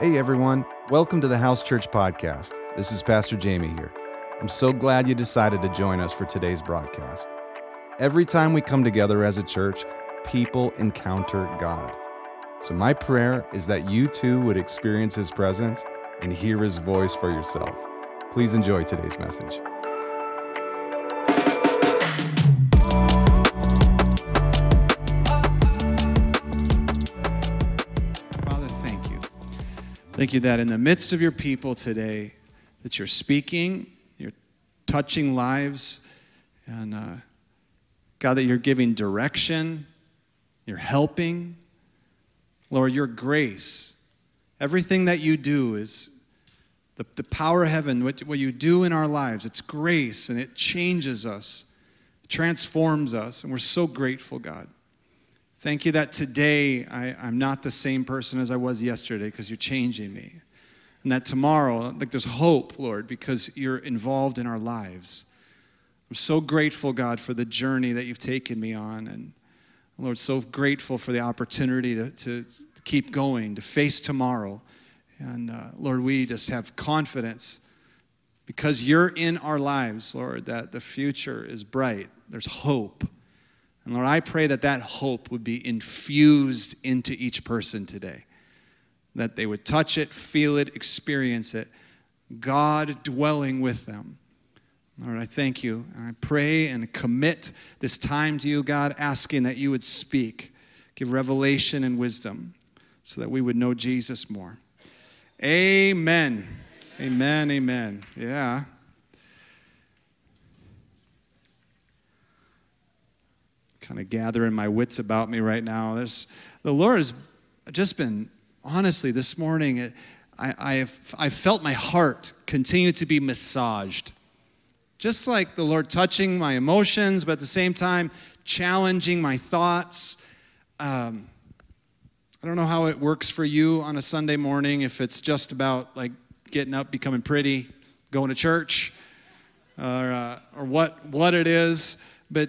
Hey everyone, welcome to the House Church Podcast. This is Pastor Jamey here. I'm so glad you decided to join us for today's broadcast. Every time we come together as a church, people encounter God. So, my prayer is that you too would experience His presence and hear His voice for yourself. Please enjoy today's message. Thank you that in the midst of your people today, that you're speaking, you're touching lives, and uh, God, that you're giving direction, you're helping. Lord, your grace, everything that you do is the, the power of heaven, what, what you do in our lives, it's grace and it changes us, transforms us, and we're so grateful, God. Thank you that today I, I'm not the same person as I was yesterday because you're changing me. And that tomorrow, like there's hope, Lord, because you're involved in our lives. I'm so grateful, God, for the journey that you've taken me on. And Lord, so grateful for the opportunity to, to, keep going, to face tomorrow. And uh, Lord, we just have confidence because you're in our lives, Lord, that the future is bright. There's hope. And Lord, I pray that that hope would be infused into each person today, that they would touch it, feel it, experience it, God dwelling with them. Lord, I thank you. I pray and commit this time to you, God, asking that you would speak, give revelation and wisdom so that we would know Jesus more. Amen. Amen. Amen. Yeah. Kind of gathering my wits about me right now. There's, the Lord has just been, honestly, this morning, I, I, have, I felt my heart continue to be massaged. Just like the Lord touching my emotions, but at the same time, challenging my thoughts. Um, I don't know how it works for you on a Sunday morning, if it's just about like getting up, becoming pretty, going to church, or, uh, or what, what it is. But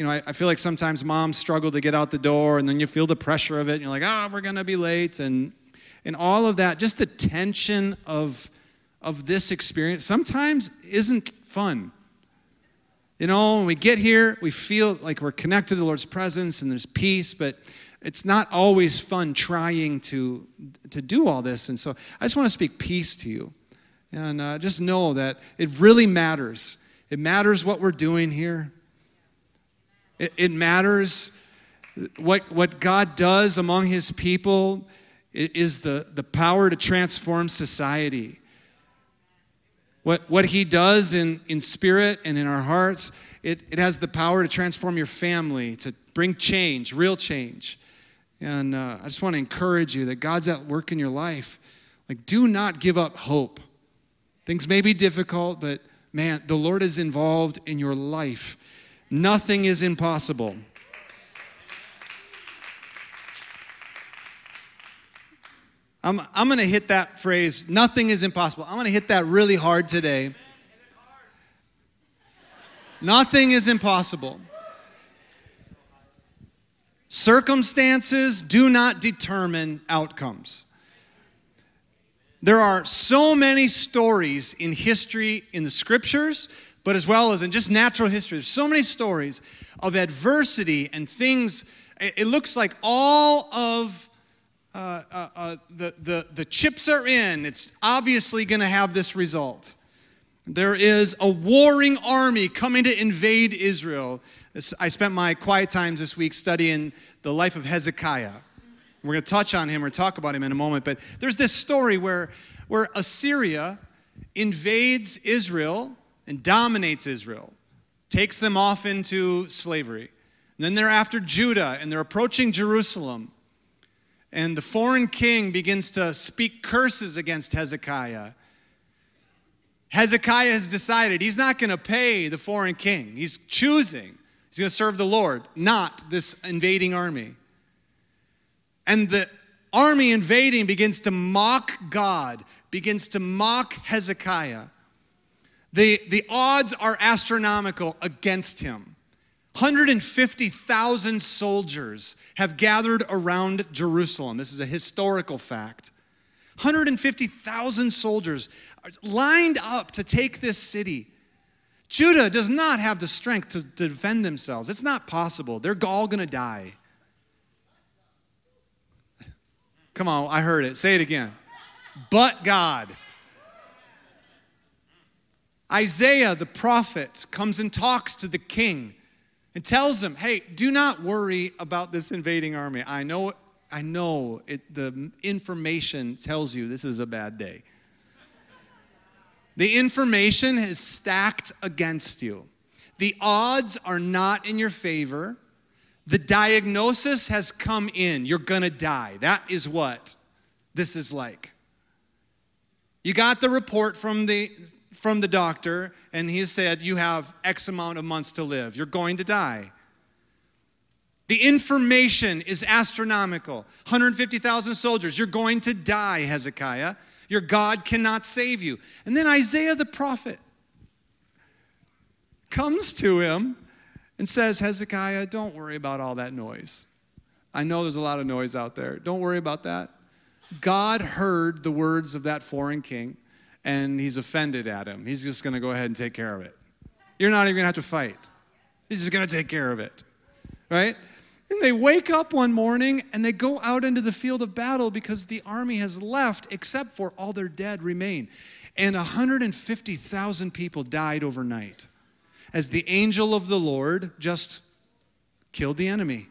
you know, I, I, feel like sometimes moms struggle to get out the door, and then you feel the pressure of it, and you're like, ah, oh, we're gonna be late, and and all of that, just the tension of of this experience sometimes isn't fun. You know, when we get here, we feel like we're connected to the Lord's presence and there's peace, but it's not always fun trying to to do all this. And so I just want to speak peace to you, and uh, just know that it really matters. It matters what we're doing here. It, it matters what, what God does among his people is the, the power to transform society. What, what he does in, in spirit and in our hearts, it, it has the power to transform your family, to bring change, real change. And uh, I just want to encourage you that God's at work in your life. Like, do not give up hope. Things may be difficult, but man, the Lord is involved in your life. Nothing is impossible. I'm, I'm going to hit that phrase, nothing is impossible. I'm going to hit that really hard today. Nothing is impossible. Circumstances do not determine outcomes. There are so many stories in history, in the scriptures, but as well as in just natural history. There's so many stories of adversity and things. It looks like all of uh, uh, uh, the, the, the chips are in. It's obviously going to have this result. There is a warring army coming to invade Israel. I spent my quiet times this week studying the life of Hezekiah. We're going to touch on him or talk about him in a moment, but there's this story where, where Assyria invades Israel and dominates Israel, takes them off into slavery. And then they're after Judah and they're approaching Jerusalem. And the foreign king begins to speak curses against Hezekiah. Hezekiah has decided he's not going to pay the foreign king. He's choosing. He's going to serve the Lord, not this invading army. And the army invading begins to mock God, begins to mock Hezekiah. The, the odds are astronomical against him. 150,000 soldiers have gathered around Jerusalem. This is a historical fact. 150,000 soldiers lined up to take this city. Judah does not have the strength to, to defend themselves. It's not possible. They're all going to die. Come on, I heard it. Say it again. But God. Isaiah, the prophet, comes and talks to the king and tells him, Hey, do not worry about this invading army. I know, I know it, the information tells you this is a bad day. The information is stacked against you. The odds are not in your favor. The diagnosis has come in. You're going to die. That is what this is like. You got the report from the from the doctor and he said you have X amount of months to live. You're going to die. The information is astronomical. 150,000 soldiers. You're going to die, Hezekiah. Your God cannot save you. And then Isaiah the prophet comes to him and says, Hezekiah, don't worry about all that noise. I know there's a lot of noise out there. Don't worry about that. God heard the words of that foreign king and he's offended at him. He's just going to go ahead and take care of it. You're not even going to have to fight. He's just going to take care of it. Right? And they wake up one morning and they go out into the field of battle because the army has left, except for all their dead remain. And 150,000 people died overnight as the angel of the Lord just killed the enemy.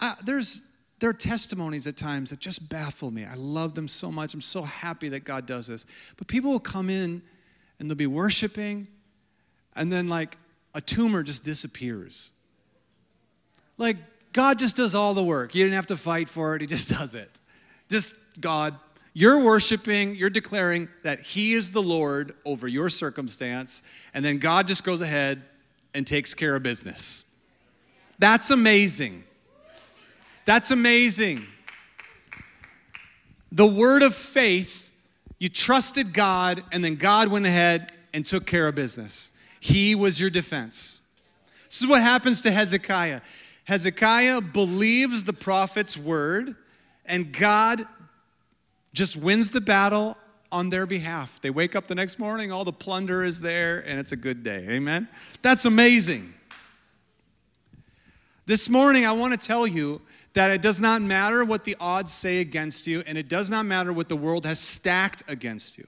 Uh, there's there are testimonies at times that just baffle me. I love them so much. I'm so happy that God does this. But people will come in and they'll be worshiping and then like a tumor just disappears. Like God just does all the work. You didn't have to fight for it, He just does it. Just God. You're worshiping, you're declaring that He is the Lord over your circumstance, and then God just goes ahead and takes care of business. That's amazing. That's amazing. The word of faith, you trusted God, and then God went ahead and took care of business. He was your defense. This is what happens to Hezekiah. Hezekiah believes the prophet's word, and God just wins the battle on their behalf. They wake up the next morning, all the plunder is there, and it's a good day. Amen? That's amazing. This morning, I want to tell you that it does not matter what the odds say against you, and it does not matter what the world has stacked against you.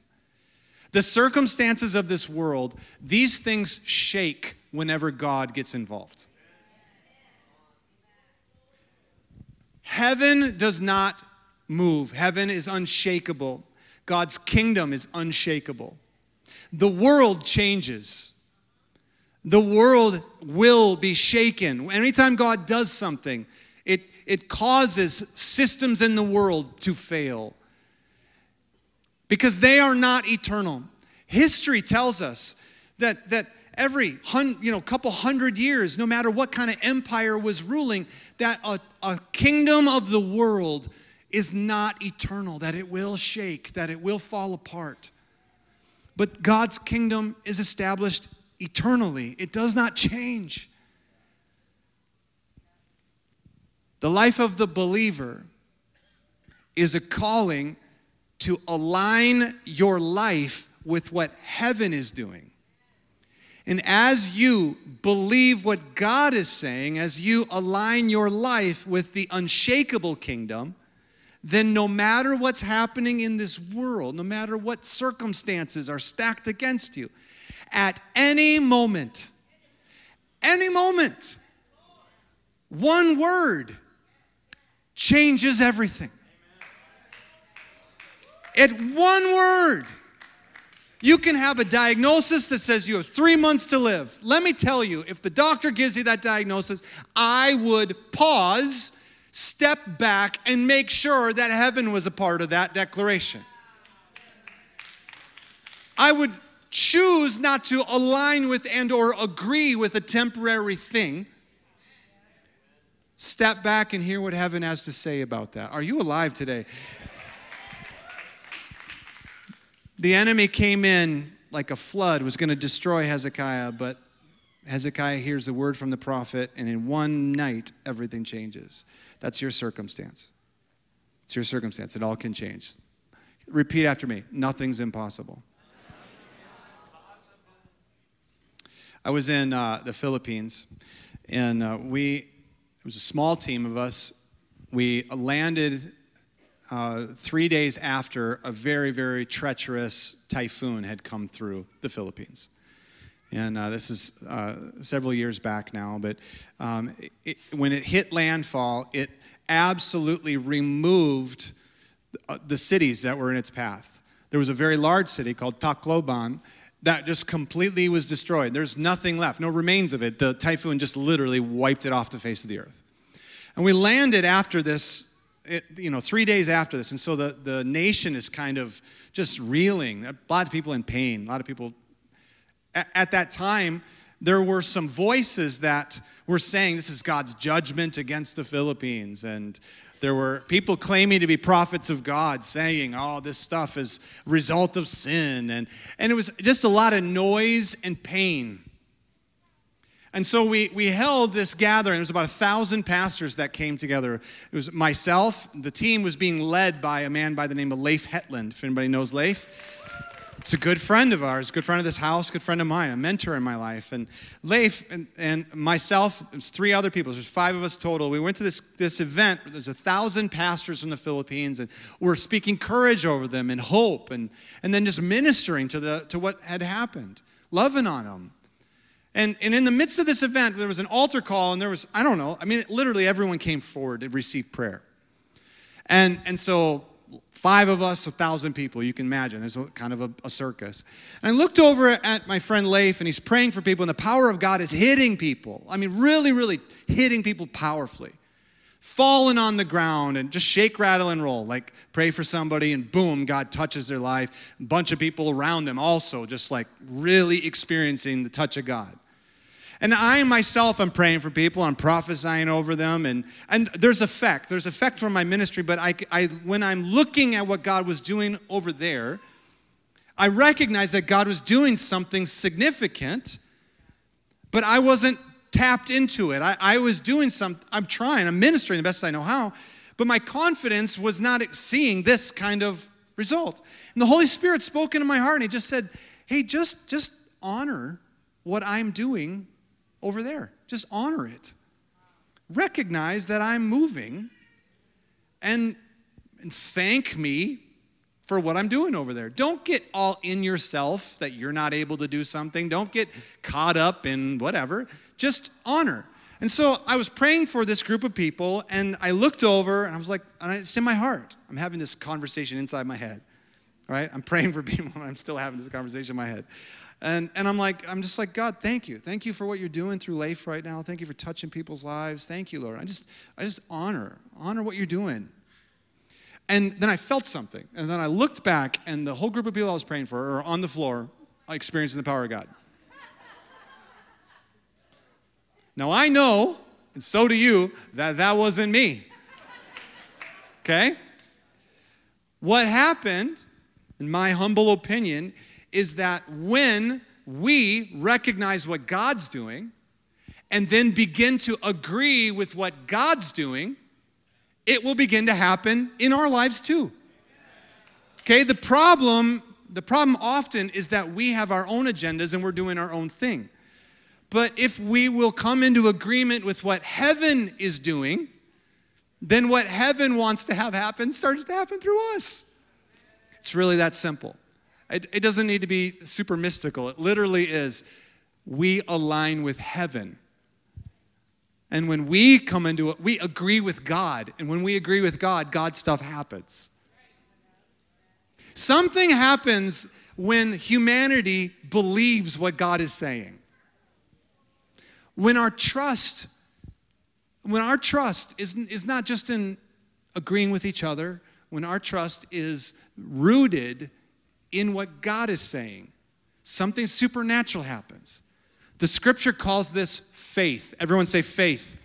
The circumstances of this world, these things shake whenever God gets involved. Heaven does not move, heaven is unshakable. God's kingdom is unshakable. The world changes. The world will be shaken. Anytime God does something, it, causes systems in the world to fail because they are not eternal. History tells us that, that every hun, you know, couple hundred years, no matter what kind of empire was ruling, that a, a kingdom of the world is not eternal, that it will shake, that it will fall apart. But God's kingdom is established eternally, it does not change. The life of the believer is a calling to align your life with what heaven is doing. And as you believe what God is saying, as you align your life with the unshakable kingdom, then no matter what's happening in this world, no matter what circumstances are stacked against you, at any moment, any moment, one word changes everything. At one word, you can have a diagnosis that says you have three months to live. Let me tell you, if the doctor gives you that diagnosis, I would pause, step back, and make sure that heaven was a part of that declaration. I would choose not to align with and or agree with a temporary thing step back and hear what heaven has to say about that are you alive today the enemy came in like a flood, was going to destroy Hezekiah, but Hezekiah hears a word from the prophet, and in one night, everything changes. That's your circumstance. It's your circumstance. It all can change. Repeat after me nothing's impossible. I was in uh, the Philippines, and uh, we, it was a small team of us. We landed uh, three days after a very, very treacherous typhoon had come through the Philippines. And uh, this is uh, several years back now, but um, it, when it hit landfall, it absolutely removed uh, the cities that were in its path. There was a very large city called Tacloban that just completely was destroyed. There's nothing left, no remains of it. The typhoon just literally wiped it off the face of the earth. And we landed after this, it, you know, three days after this. And so the, the nation is kind of just reeling. A lot of people in pain, a lot of people. At, at that time, there were some voices that were saying this is God's judgment against the Philippines. And there were people claiming to be prophets of God saying, oh, this stuff is result of sin. And, and it was just a lot of noise and pain. And so we, we held this gathering. It was about a thousand pastors that came together. It was myself. The team was being led by a man by the name of Leif Hetland, if anybody knows Leif. It's a good friend of ours, good friend of this house, good friend of mine, a mentor in my life. And Leif and, and myself, there's three other people, there's five of us total. We went to this, this event. There's a thousand pastors from the Philippines, and we're speaking courage over them and hope, and, and then just ministering to, the, to what had happened, loving on them. And, and in the midst of this event, there was an altar call, and there was, I don't know, I mean, literally everyone came forward to receive prayer. And, and so Five of us, a thousand people. You can imagine. There's a, kind of a, a, circus. And I looked over at my friend Leif, and he's praying for people, and the power of God is hitting people. I mean, really, really hitting people powerfully. Falling on the ground and just shake, rattle, and roll. Like pray for somebody, and boom, God touches their life. A bunch of people around them also just like really experiencing the touch of God. And I myself am praying for people, I'm prophesying over them, and, and there's effect. There's effect from my ministry, but I, I, when I'm looking at what God was doing over there, I recognize that God was doing something significant, but I wasn't tapped into it. I, I was doing some, I'm trying, I'm ministering the best I know how, but my confidence was not seeing this kind of result. And the Holy Spirit spoke into my heart and He just said, Hey, just, just honor what I'm doing over there. Just honor it. Recognize that I'm moving and, and thank me for what I'm doing over there. Don't get all in yourself that you're not able to do something. Don't get caught up in whatever. Just honor. And so I was praying for this group of people, and I looked over and I was like, and it's in my heart. I'm having this conversation inside my head. Right? I'm praying for people, and I'm still having this conversation in my head. And, and I'm like, I'm just like, God, thank you. Thank you for what you're doing through Leif right now. Thank you for touching people's lives. Thank you, Lord. I just, I just honor, honor what you're doing. And then I felt something. And then I looked back, and the whole group of people I was praying for are on the floor experiencing the power of God. Now I know, and so do you, that that wasn't me. Okay? What happened, in my humble opinion, is that when we recognize what God's doing and then begin to agree with what God's doing, it will begin to happen in our lives too. Okay, the problem the problem often is that we have our own agendas and we're doing our own thing. But if we will come into agreement with what heaven is doing, then what heaven wants to have happen starts to happen through us. It's really that simple. It, it doesn't need to be super mystical. It literally is we align with heaven. And when we come into it, we agree with God. And when we agree with God, God stuff happens. Something happens when humanity believes what God is saying. When our trust, when our trust is, is not just in agreeing with each other, when our trust is rooted in what God is saying. Something supernatural happens. The scripture calls this faith. Everyone say faith.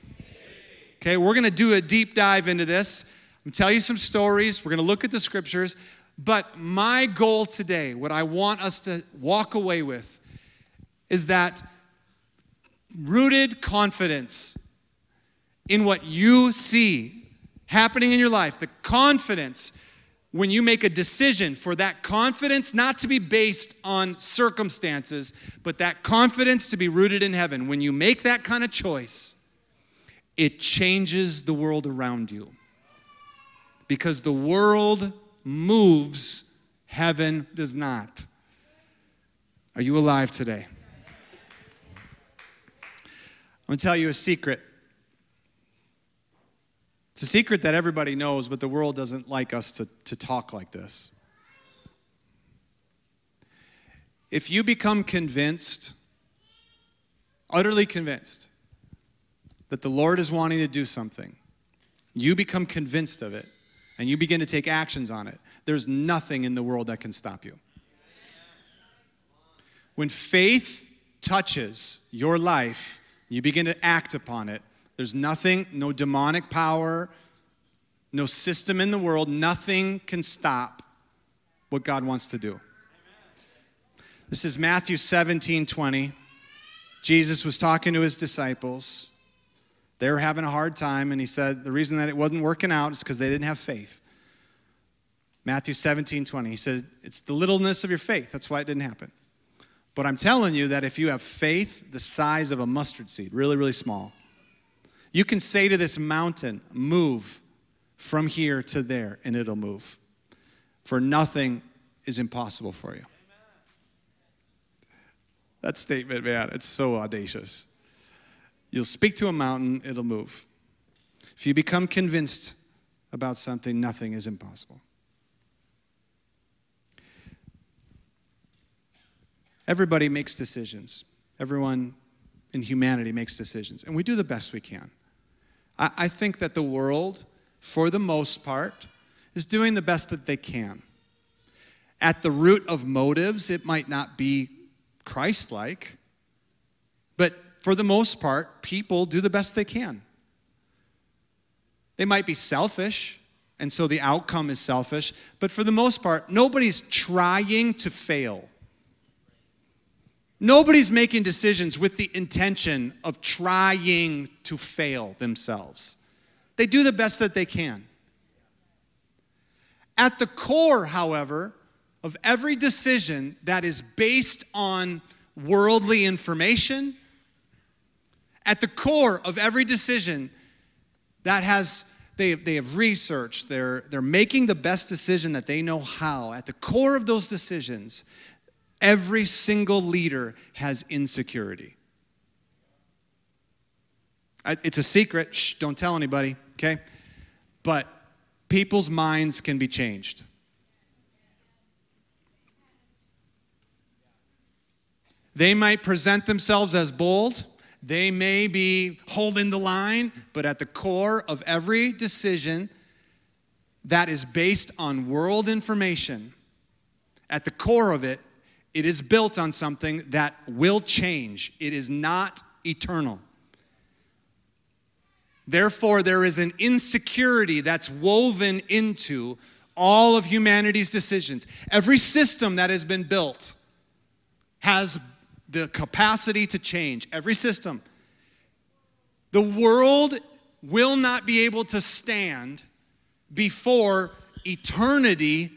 Okay, we're to do a deep dive into this. I'm gonna tell you some stories. We're to look at the scriptures. But my goal today, what I want us to walk away with, is that rooted confidence in what you see happening in your life, the confidence when you make a decision for that confidence not to be based on circumstances, but that confidence to be rooted in heaven, when you make that kind of choice, it changes the world around you. Because the world moves, heaven does not. Are you alive today? I'm to tell you a secret. It's a secret that everybody knows, but the world doesn't like us to, to talk like this. If you become convinced, utterly convinced, that the Lord is wanting to do something, you become convinced of it, and you begin to take actions on it, there's nothing in the world that can stop you. When faith touches your life, you begin to act upon it, there's nothing, no demonic power, no system in the world, nothing can stop what God wants to do. This is Matthew 17 20. Jesus was talking to his disciples. They were having a hard time, and he said the reason that it wasn't working out is because they didn't have faith. Matthew 17 20. He said, It's the littleness of your faith. That's why it didn't happen. But I'm telling you that if you have faith the size of a mustard seed, really, really small, you can say to this mountain, Move from here to there, and it'll move. For nothing is impossible for you. That statement, man, it's so audacious. You'll speak to a mountain, it'll move. If you become convinced about something, nothing is impossible. Everybody makes decisions. Everyone in humanity makes decisions, and we do the best we can. I, I think that the world, for the most part, is doing the best that they can. At the root of motives, it might not be Christ like, but for the most part, people do the best they can. They might be selfish, and so the outcome is selfish, but for the most part, nobody's trying to fail. Nobody's making decisions with the intention of trying to fail themselves. They do the best that they can. At the core, however, of every decision that is based on worldly information, at the core of every decision that has they, they have researched, they're, they're making the best decision that they know how. At the core of those decisions Every single leader has insecurity. It's a secret. Shh, don't tell anybody, okay? But people's minds can be changed. They might present themselves as bold. They may be holding the line, but at the core of every decision that is based on world information, at the core of it it is built on something that will change, it is not eternal. Therefore, there is an insecurity that's woven into all of humanity's decisions. Every system that has been built has the capacity to change. Every system. The world will not be able to stand before eternity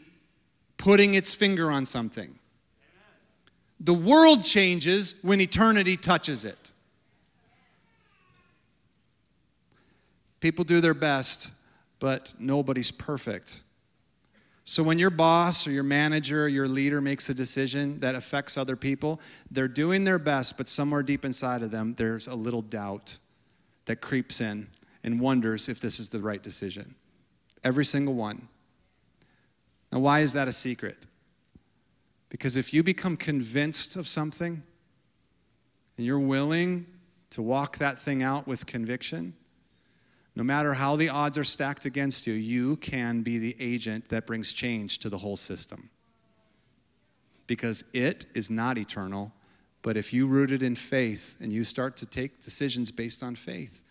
putting its finger on something. The world changes when eternity touches it. People do their best, but nobody's perfect. So when your boss or your manager or your leader makes a decision that affects other people, they're doing their best, but somewhere deep inside of them, there's a little doubt that creeps in and wonders if this is the right decision. Every single one. Now, why is that a secret? Because if you become convinced of something and you're willing to walk that thing out with conviction, no matter how the odds are stacked against you, you can be the agent that brings change to the whole system. Because it is not eternal, but if you root it in faith and you start to take decisions based on faith,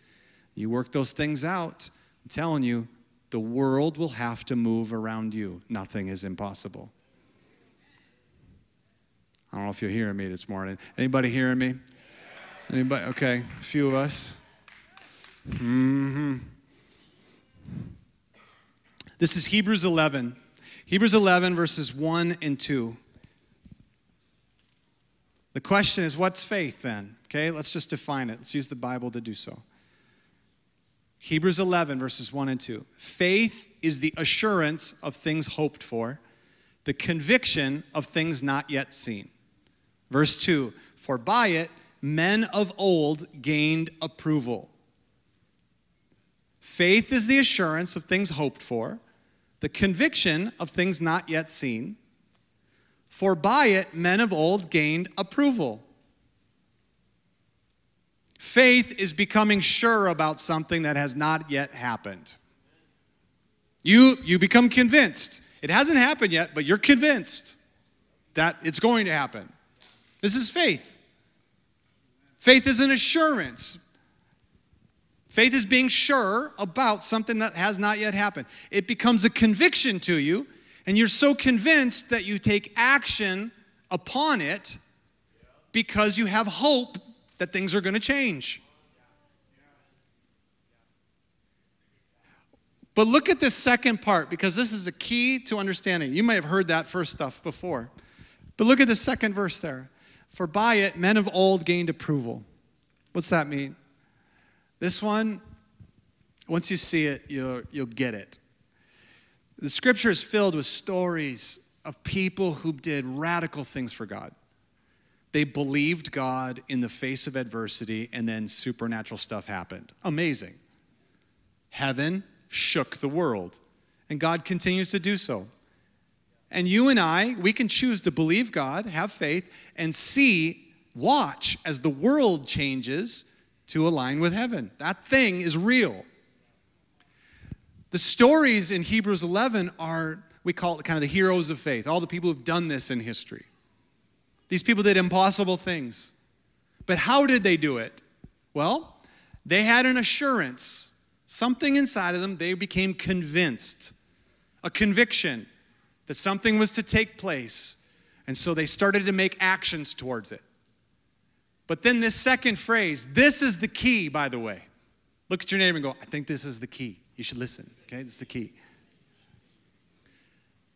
you work those things out, I'm telling you, the world will have to move around you. Nothing is impossible. I don't know if you're hearing me this morning. Anybody hearing me? Anybody? Okay, a few of us. hmm This is Hebrews 11. Hebrews 11, verses 1 and 2. The question is, what's faith then? Okay, let's just define it. Let's use the Bible to do so. Hebrews 11, verses 1 and 2. Faith is the assurance of things hoped for, the conviction of things not yet seen. Verse 2 For by it men of old gained approval. Faith is the assurance of things hoped for, the conviction of things not yet seen. For by it men of old gained approval. Faith is becoming sure about something that has not yet happened. You, you become convinced. It hasn't happened yet, but you're convinced that it's going to happen. This is faith. Faith is an assurance. Faith is being sure about something that has not yet happened. It becomes a conviction to you, and you're so convinced that you take action upon it because you have hope that things are going to change. But look at this second part because this is a key to understanding. You may have heard that first stuff before. But look at the second verse there. For by it men of old gained approval. What's that mean? This one, once you see it, you'll, you'll get it. The scripture is filled with stories of people who did radical things for God. They believed God in the face of adversity, and then supernatural stuff happened. Amazing. Heaven shook the world, and God continues to do so. And you and I, we can choose to believe God, have faith, and see, watch as the world changes to align with heaven. That thing is real. The stories in Hebrews 11 are, we call it kind of the heroes of faith, all the people who've done this in history. These people did impossible things. But how did they do it? Well, they had an assurance, something inside of them, they became convinced, a conviction that something was to take place. And so they started to make actions towards it. But then this second phrase, this is the key, by the way. Look at your neighbor and go, I think this is the key. You should listen, okay? This is the key.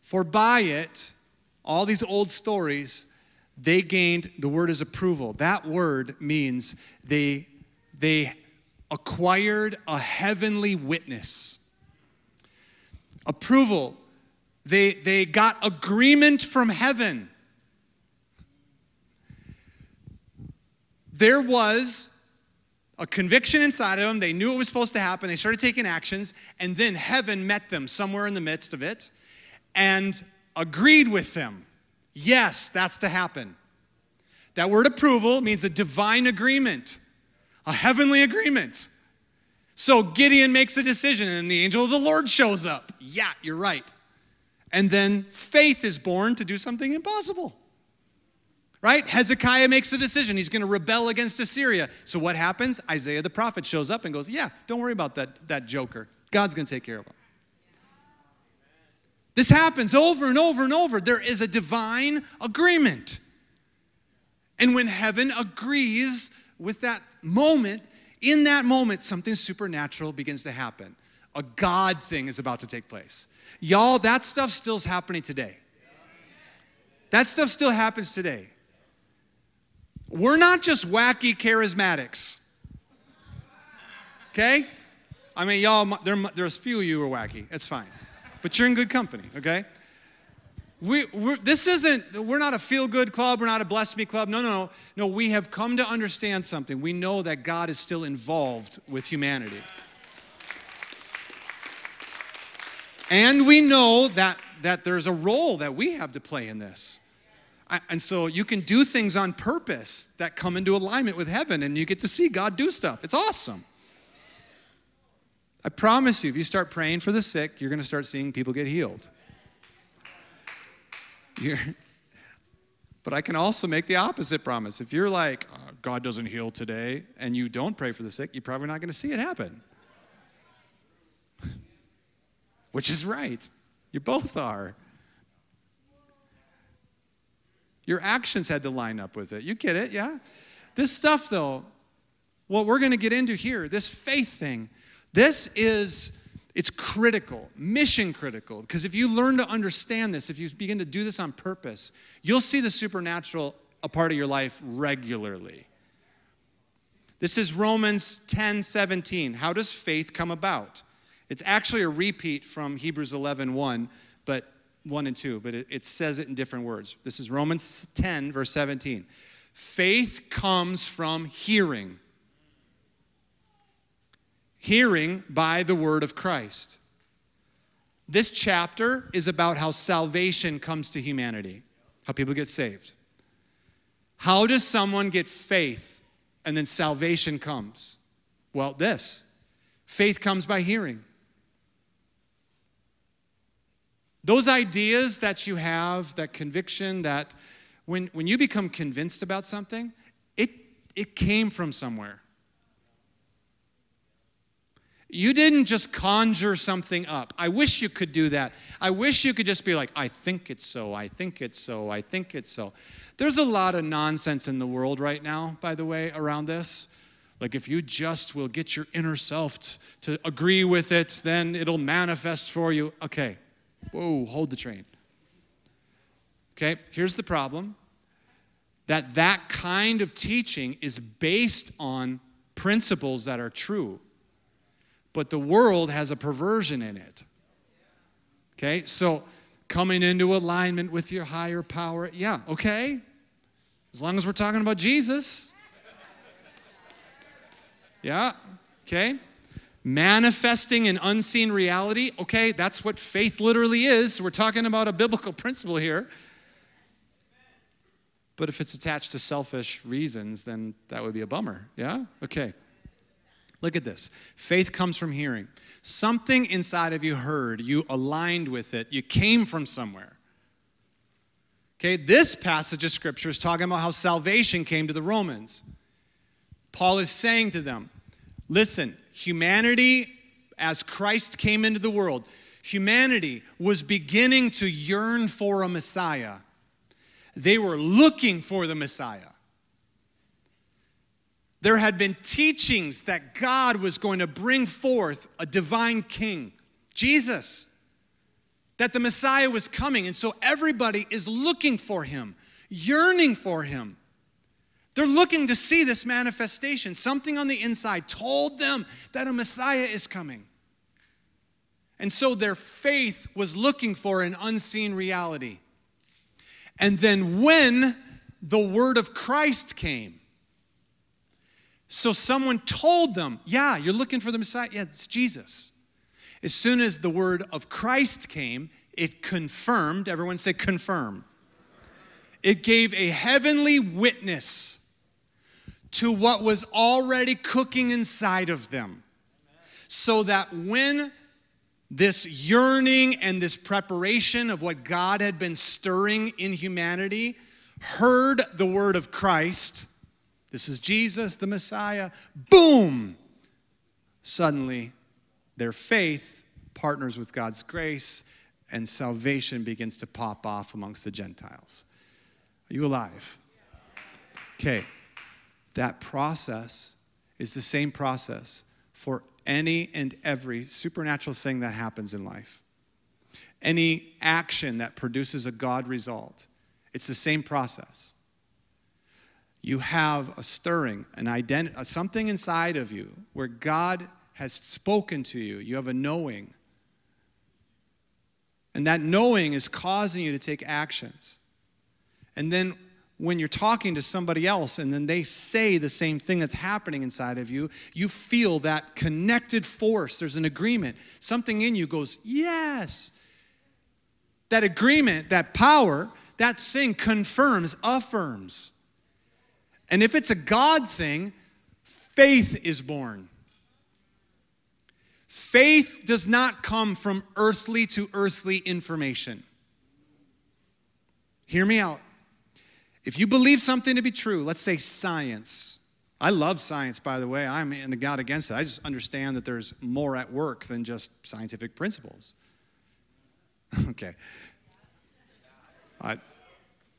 For by it, all these old stories, they gained, the word is approval. That word means they, they acquired a heavenly witness. Approval they, they got agreement from heaven. There was a conviction inside of them. They knew it was supposed to happen. They started taking actions, and then heaven met them somewhere in the midst of it and agreed with them. Yes, that's to happen. That word approval means a divine agreement, a heavenly agreement. So Gideon makes a decision, and the angel of the Lord shows up. Yeah, you're right. And then faith is born to do something impossible. Right? Hezekiah makes a decision. He's going to rebel against Assyria. So what happens? Isaiah the prophet shows up and goes, Yeah, don't worry about that, that joker. God's going to take care of him. This happens over and over and over. There is a divine agreement. And when heaven agrees with that moment, in that moment, something supernatural begins to happen. A God thing is about to take place. Y'all, that stuff still's happening today. That stuff still happens today. We're not just wacky charismatics. Okay? I mean, y'all, there, there's few of you who are wacky. It's fine. But you're in good company, okay? we're this isn't, we're not a feel good club, we're not a bless me club. No, no, no. No, we have come to understand something. We know that God is still involved with humanity. And we know that, that there's a role that we have to play in this. And so you can do things on purpose that come into alignment with heaven, and you get to see God do stuff. It's awesome. I promise you, if you start praying for the sick, you're going to start seeing people get healed. You're, but I can also make the opposite promise. If you're like, oh, God doesn't heal today, and you don't pray for the sick, you're probably not going to see it happen which is right. You both are. Your actions had to line up with it. You get it, yeah? This stuff, though, what we're going to get into here, this faith thing, this is it's critical, mission critical, because if you learn to understand this, if you begin to do this on purpose, you'll see the supernatural a part of your life regularly. This is Romans 10 17. How does faith come about? It's actually a repeat from Hebrews 11 1, but 1 and 2, but it, it says it in different words. This is Romans 10, verse 17. Faith comes from hearing hearing by the word of Christ. This chapter is about how salvation comes to humanity, how people get saved. How does someone get faith and then salvation comes? Well, this faith comes by hearing. Those ideas that you have, that conviction, that when, when you become convinced about something, it, it came from somewhere. You didn't just conjure something up. I wish you could do that. I wish you could just be like, I think it's so, I think it's so, I think it's so. There's a lot of nonsense in the world right now, by the way, around this. Like, if you just will get your inner self to agree with it, then it'll manifest for you. Okay, whoa, hold the train. Okay, here's the problem that that kind of teaching is based on principles that are true but the world has a perversion in it. Okay, so coming into alignment with your higher power, yeah, okay. As long as we're talking about Jesus. Yeah, okay. Manifesting an unseen reality, okay, that's what faith literally is. We're talking about a biblical principle here. But if it's attached to selfish reasons, then that would be a bummer. Yeah? Okay. Look at this. Faith comes from hearing. Something inside of you heard, you aligned with it, you came from somewhere. Okay, this passage of scripture is talking about how salvation came to the Romans. Paul is saying to them, listen, humanity, as Christ came into the world, humanity was beginning to yearn for a Messiah. They were looking for the Messiah there had been teachings that God was going to bring forth a divine king, Jesus, that the Messiah was coming. And so everybody is looking for him, yearning for him. They're looking to see this manifestation. Something on the inside told them that a Messiah is coming. And so their faith was looking for an unseen reality. And then when the word of Christ came, so someone told them, Yeah, you're looking for the Messiah? Yeah, it's Jesus. As soon as the word of Christ came, it confirmed, everyone say confirm. It gave a heavenly witness to what was already cooking inside of them. So that when this yearning and this preparation of what God had been stirring in humanity heard the word of Christ, this is Jesus, the Messiah. Boom! Suddenly, their faith partners with God's grace, and salvation begins to pop off amongst the Gentiles. Are you alive? Okay, that process is the same process for any and every supernatural thing that happens in life. Any action that produces a God result, it's the same process you have a stirring, an identity, something inside of you where God has spoken to you. You have a knowing. And that knowing is causing you to take actions. And then when you're talking to somebody else and then they say the same thing that's happening inside of you, you feel that connected force. There's an agreement. Something in you goes, Yes. That agreement, that power, that thing confirms, affirms. And if it's a God thing, faith is born. Faith does not come from earthly to earthly information. Hear me out. If you believe something to be true, let's say science. I love science, by the way. I'm in God against it. I just understand that there's more at work than just scientific principles. okay. I,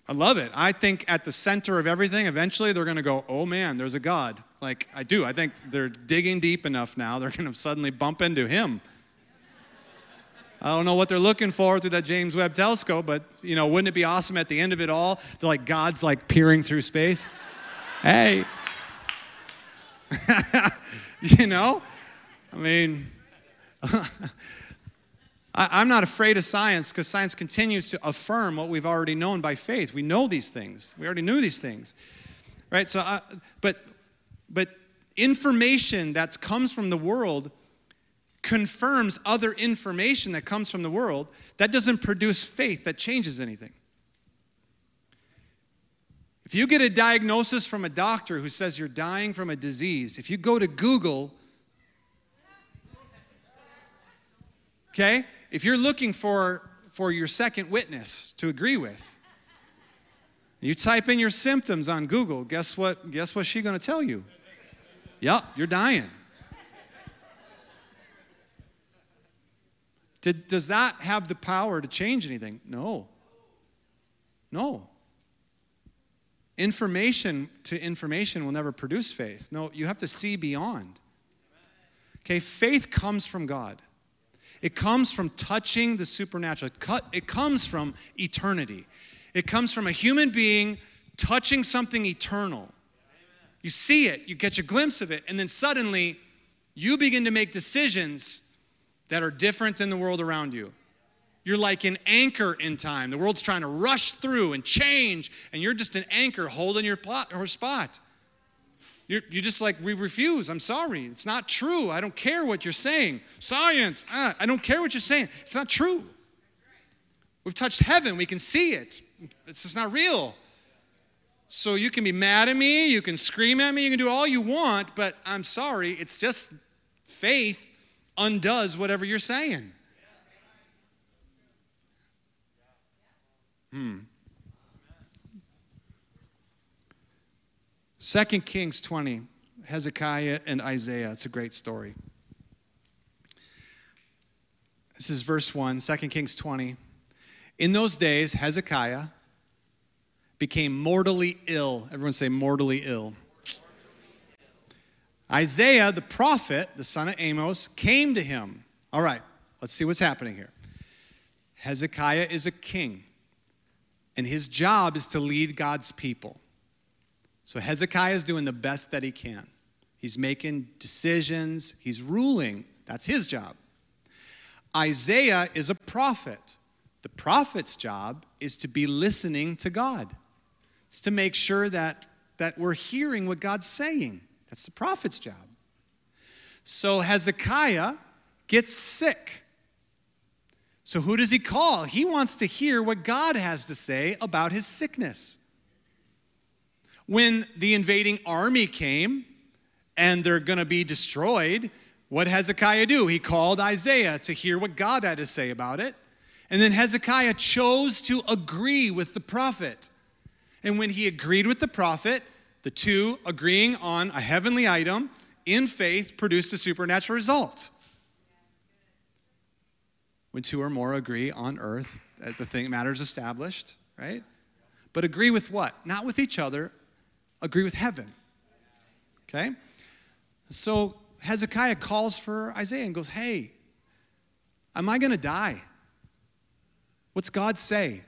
I love it. I think at the center of everything, eventually they're going to go, oh man, there's a God. Like, I do. I think they're digging deep enough now, they're going to suddenly bump into him. I don't know what they're looking for through that James Webb telescope, but you know, wouldn't it be awesome at the end of it all? Like God's like peering through space. hey. you know? I mean, I, am not afraid of science because science continues to affirm what we've already known by faith. We know these things. We already knew these things, right? So, uh, but but information that comes from the world confirms other information that comes from the world. That doesn't produce faith that changes anything. If you get a diagnosis from a doctor who says you're dying from a disease, if you go to Google, okay, if you're looking for, for your second witness to agree with, you type in your symptoms on Google, guess what? Guess what she's to tell you? Yep, you're dying. Did, does that have the power to change anything? No. No. Information to information will never produce faith. No, you have to see beyond. Okay, faith comes from God. It comes from touching the supernatural. It comes from eternity. It comes from a human being touching something eternal. You see it, you get a glimpse of it, and then suddenly you begin to make decisions that are different than the world around you. You're like an anchor in time. The world's trying to rush through and change, and you're just an anchor holding your plot or spot. You're, you're just like, we refuse. I'm sorry. It's not true. I don't care what you're saying. Science, ah, I don't care what you're saying. It's not true. We've touched heaven. We can see it. It's just not real. So you can be mad at me. You can scream at me. You can do all you want, but I'm sorry. It's just faith undoes whatever you're saying. Hmm. 2 Kings 20, Hezekiah and Isaiah. It's a great story. This is verse 1, 2 Kings 20. In those days, Hezekiah became mortally ill. Everyone say, mortally ill. Isaiah, the prophet, the son of Amos, came to him. All right, let's see what's happening here. Hezekiah is a king, and his job is to lead God's people. So Hezekiah is doing the best that he can. He's making decisions, he's ruling. That's his job. Isaiah is a prophet. The prophet's job is to be listening to God. It's to make sure that, that we're hearing what God's saying. That's the prophet's job. So Hezekiah gets sick. So who does he call? He wants to hear what God has to say about his sickness. When the invading army came and they're going to be destroyed, what Hezekiah do? He called Isaiah to hear what God had to say about it. And then Hezekiah chose to agree with the prophet. And when he agreed with the prophet, the two agreeing on a heavenly item in faith produced a supernatural result. When two or more agree on earth, the thing matters established, right? But agree with what? Not with each other, agree with heaven. Okay? So Hezekiah calls for Isaiah and goes, Hey, am I going to die? What's God say?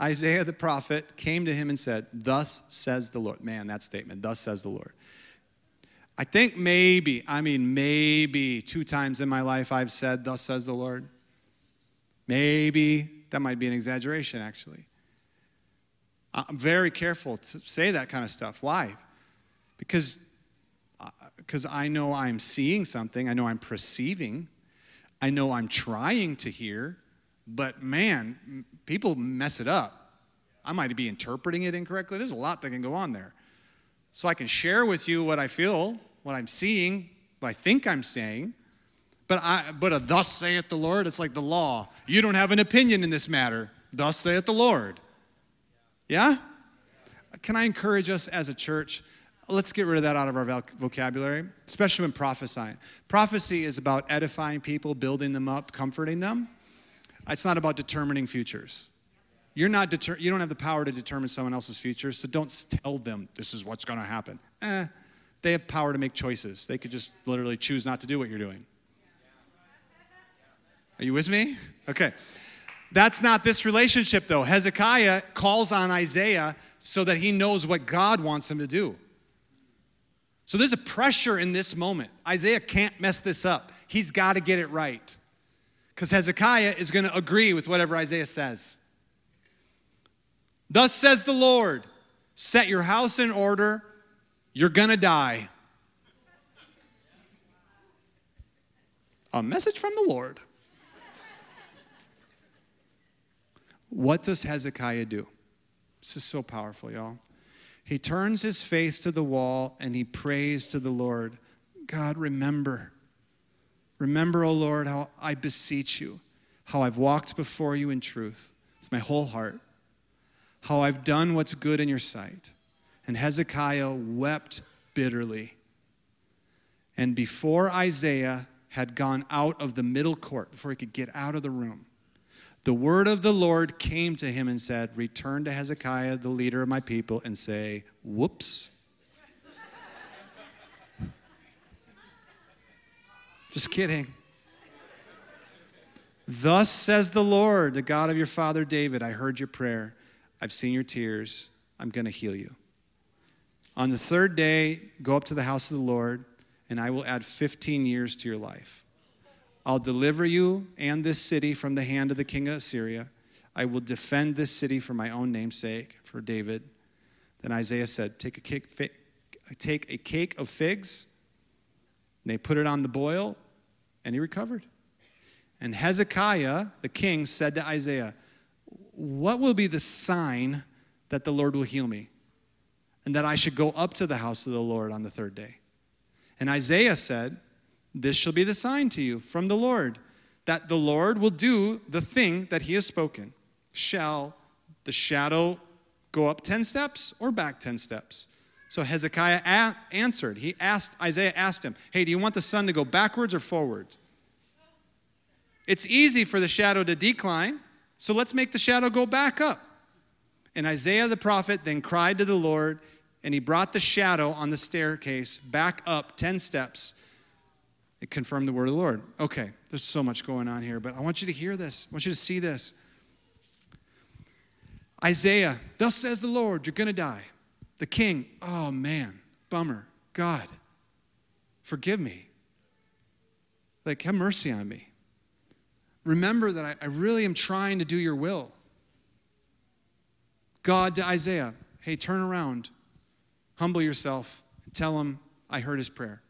Isaiah the prophet came to him and said, Thus says the Lord. Man, that statement, thus says the Lord. I think maybe, I mean, maybe two times in my life I've said, Thus says the Lord. Maybe, that might be an exaggeration actually. I'm very careful to say that kind of stuff. Why? Because because uh, I know I'm seeing something, I know I'm perceiving, I know I'm trying to hear, but man, people mess it up. I might be interpreting it incorrectly. There's a lot that can go on there. So I can share with you what I feel, what I'm seeing, what I think I'm saying. But I but a thus saith the Lord, it's like the law. You don't have an opinion in this matter. Thus saith the Lord. Yeah? Can I encourage us as a church? Let's get rid of that out of our vocabulary, especially when prophesying. Prophecy is about edifying people, building them up, comforting them. It's not about determining futures. You're not deter- you don't have the power to determine someone else's future, so don't tell them this is what's going to happen. Eh, they have power to make choices. They could just literally choose not to do what you're doing. Are you with me? Okay. That's not this relationship, though. Hezekiah calls on Isaiah so that he knows what God wants him to do. So there's a pressure in this moment. Isaiah can't mess this up. He's got to get it right. Because Hezekiah is going to agree with whatever Isaiah says. Thus says the Lord set your house in order, you're going to die. A message from the Lord. What does Hezekiah do? This is so powerful, y'all. He turns his face to the wall and he prays to the Lord God, remember. Remember, O Lord, how I beseech you, how I've walked before you in truth with my whole heart, how I've done what's good in your sight. And Hezekiah wept bitterly. And before Isaiah had gone out of the middle court, before he could get out of the room, the word of the Lord came to him and said, Return to Hezekiah, the leader of my people, and say, Whoops. Just kidding. Thus says the Lord, the God of your father David, I heard your prayer. I've seen your tears. I'm going to heal you. On the third day, go up to the house of the Lord, and I will add 15 years to your life. I'll deliver you and this city from the hand of the king of Assyria. I will defend this city for my own namesake, for David. Then Isaiah said, Take a cake, take a cake of figs. And they put it on the boil, and he recovered. And Hezekiah, the king, said to Isaiah, What will be the sign that the Lord will heal me? And that I should go up to the house of the Lord on the third day? And Isaiah said, this shall be the sign to you from the Lord that the Lord will do the thing that he has spoken. Shall the shadow go up 10 steps or back 10 steps? So Hezekiah a- answered. He asked, Isaiah asked him, Hey, do you want the sun to go backwards or forwards? It's easy for the shadow to decline, so let's make the shadow go back up. And Isaiah the prophet then cried to the Lord, and he brought the shadow on the staircase back up 10 steps it confirmed the word of the Lord. Okay, there's so much going on here, but I want you to hear this. I want you to see this. Isaiah, thus says the Lord, you're going to die. The king, oh man, bummer. God, forgive me. Like, have mercy on me. Remember that I, I really am trying to do your will. God to Isaiah, hey, turn around, humble yourself, and tell him I heard his prayer.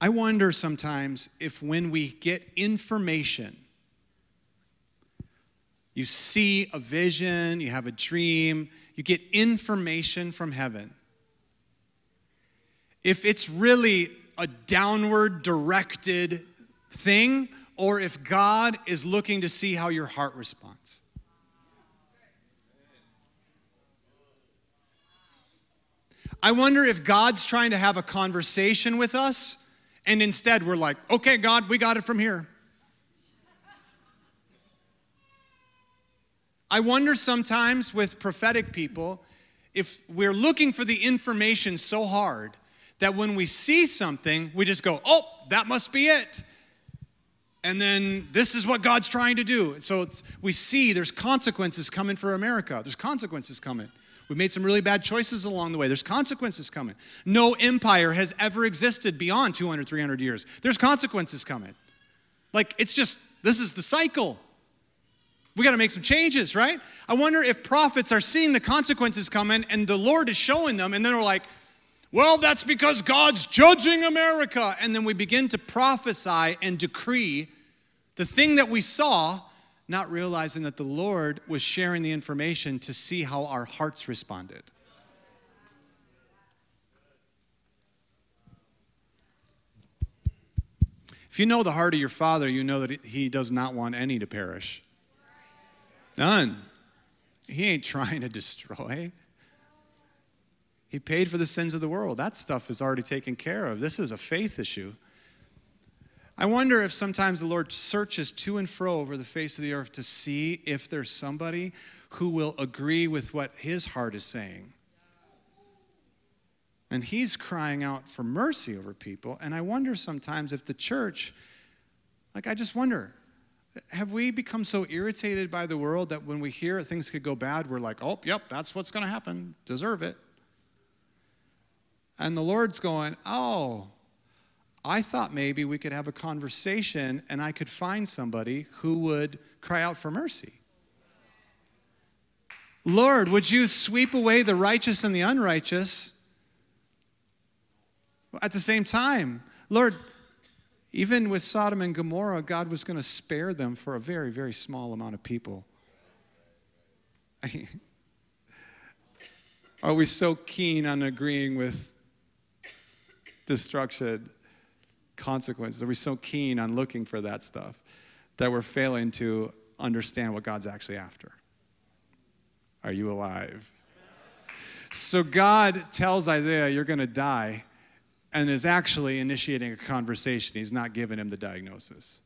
I wonder sometimes if when we get information, you see a vision, you have a dream, you get information from heaven, if it's really a downward directed thing or if God is looking to see how your heart responds. I wonder if God's trying to have a conversation with us and instead, we're like, okay, God, we got it from here. I wonder sometimes with prophetic people if we're looking for the information so hard that when we see something, we just go, oh, that must be it. And then this is what God's trying to do. So we see there's consequences coming for America. There's consequences coming. We've made some really bad choices along the way. There's consequences coming. No empire has ever existed beyond 200, 300 years. There's consequences coming. Like, it's just, this is the cycle. We got to make some changes, right? I wonder if prophets are seeing the consequences coming and the Lord is showing them, and then we're like, well, that's because God's judging America. And then we begin to prophesy and decree the thing that we saw not realizing that the Lord was sharing the information to see how our hearts responded. If you know the heart of your Father, you know that He does not want any to perish. None. He ain't trying to destroy. He paid for the sins of the world. That stuff is already taken care of. This is a faith issue. I wonder if sometimes the Lord searches to and fro over the face of the earth to see if there's somebody who will agree with what his heart is saying. And he's crying out for mercy over people. And I wonder sometimes if the church, like, I just wonder, have we become so irritated by the world that when we hear things could go bad, we're like, oh, yep, that's what's going to happen, deserve it. And the Lord's going, oh, I thought maybe we could have a conversation and I could find somebody who would cry out for mercy. Lord, would you sweep away the righteous and the unrighteous? At the same time, Lord, even with Sodom and Gomorrah, God was going to spare them for a very, very small amount of people. Are we so keen on agreeing with destruction? consequences? Are we so keen on looking for that stuff that we're failing to understand what God's actually after? Are you alive? So God tells Isaiah, You're going to die, and is actually initiating a conversation. He's not giving him the diagnosis.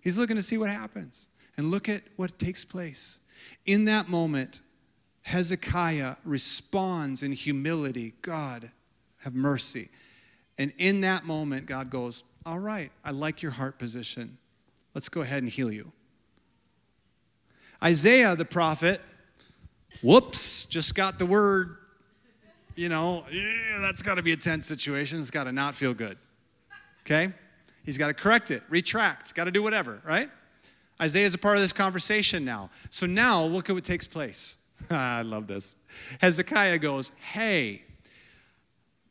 He's looking to see what happens. And look at what takes place. In that moment, Hezekiah responds in humility God, have mercy. And in that moment, God goes, All right, I like your heart position. Let's go ahead and heal you. Isaiah the prophet, whoops, just got the word, you know, yeah, that's got to be a tense situation. It's got to not feel good. Okay? He's got to correct it, retract, got to do whatever, right? Isaiah's a part of this conversation now. So now look at what takes place. I love this. Hezekiah goes, Hey,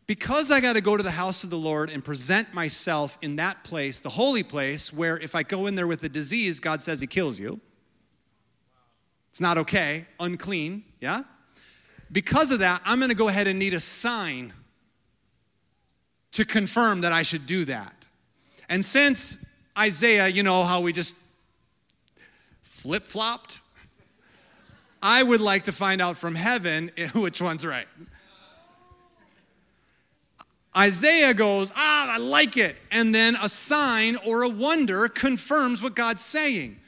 because I got to go to the house of the Lord and present myself in that place, the holy place, where if I go in there with a disease, God says He kills you. It's not okay, unclean, yeah? Because of that, I'm going to go ahead and need a sign to confirm that I should do that. And since Isaiah, you know how we just flip flopped, I would like to find out from heaven which one's right. Isaiah goes, ah, I like it. And then a sign or a wonder confirms what God's saying.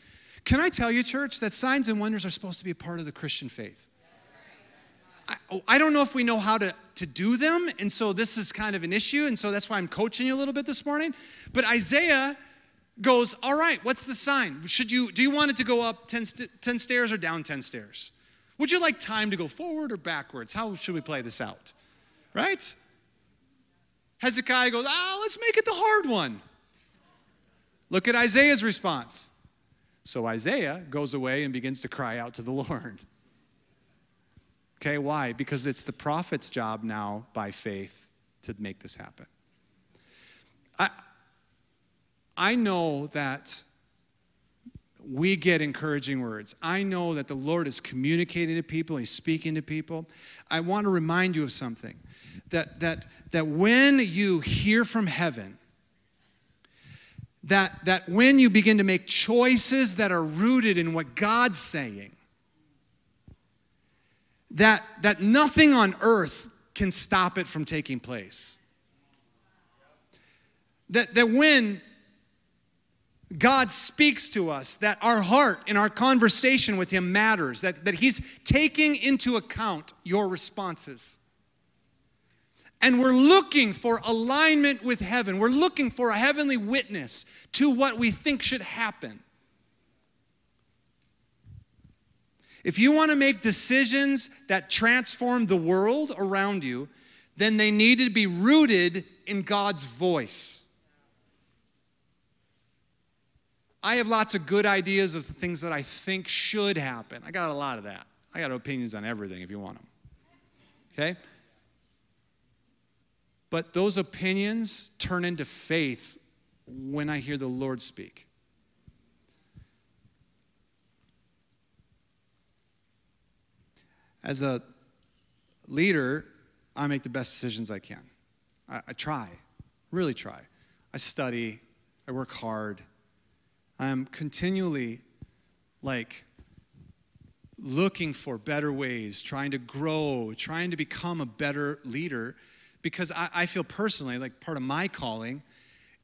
Can I tell you, church, that signs and wonders are supposed to be a part of the Christian faith? I, oh, I don't know if we know how to, to do them, and so this is kind of an issue, and so that's why I'm coaching you a little bit this morning. But Isaiah goes, All right, what's the sign? Should you do you want it to go up 10, 10 stairs or down 10 stairs? Would you like time to go forward or backwards? How should we play this out? Right? Hezekiah goes, ah, let's make it the hard one. Look at Isaiah's response. So Isaiah goes away and begins to cry out to the Lord. Okay, why? Because it's the prophet's job now by faith to make this happen. I, I know that we get encouraging words. I know that the Lord is communicating to people, He's speaking to people. I want to remind you of something that, that, that when you hear from heaven, that, that when you begin to make choices that are rooted in what God's saying, that, that nothing on earth can stop it from taking place. That, that when God speaks to us, that our heart in our conversation with Him matters, that, that He's taking into account your responses. And we're looking for alignment with heaven. We're looking for a heavenly witness to what we think should happen. If you want to make decisions that transform the world around you, then they need to be rooted in God's voice. I have lots of good ideas of the things that I think should happen. I got a lot of that. I got opinions on everything if you want them. Okay? But those opinions turn into faith when I hear the Lord speak. As a leader, I make the best decisions I can. I, I try, really try. I study, I work hard. I'm continually like looking for better ways, trying to grow, trying to become a better leader, because I, I feel personally like part of my calling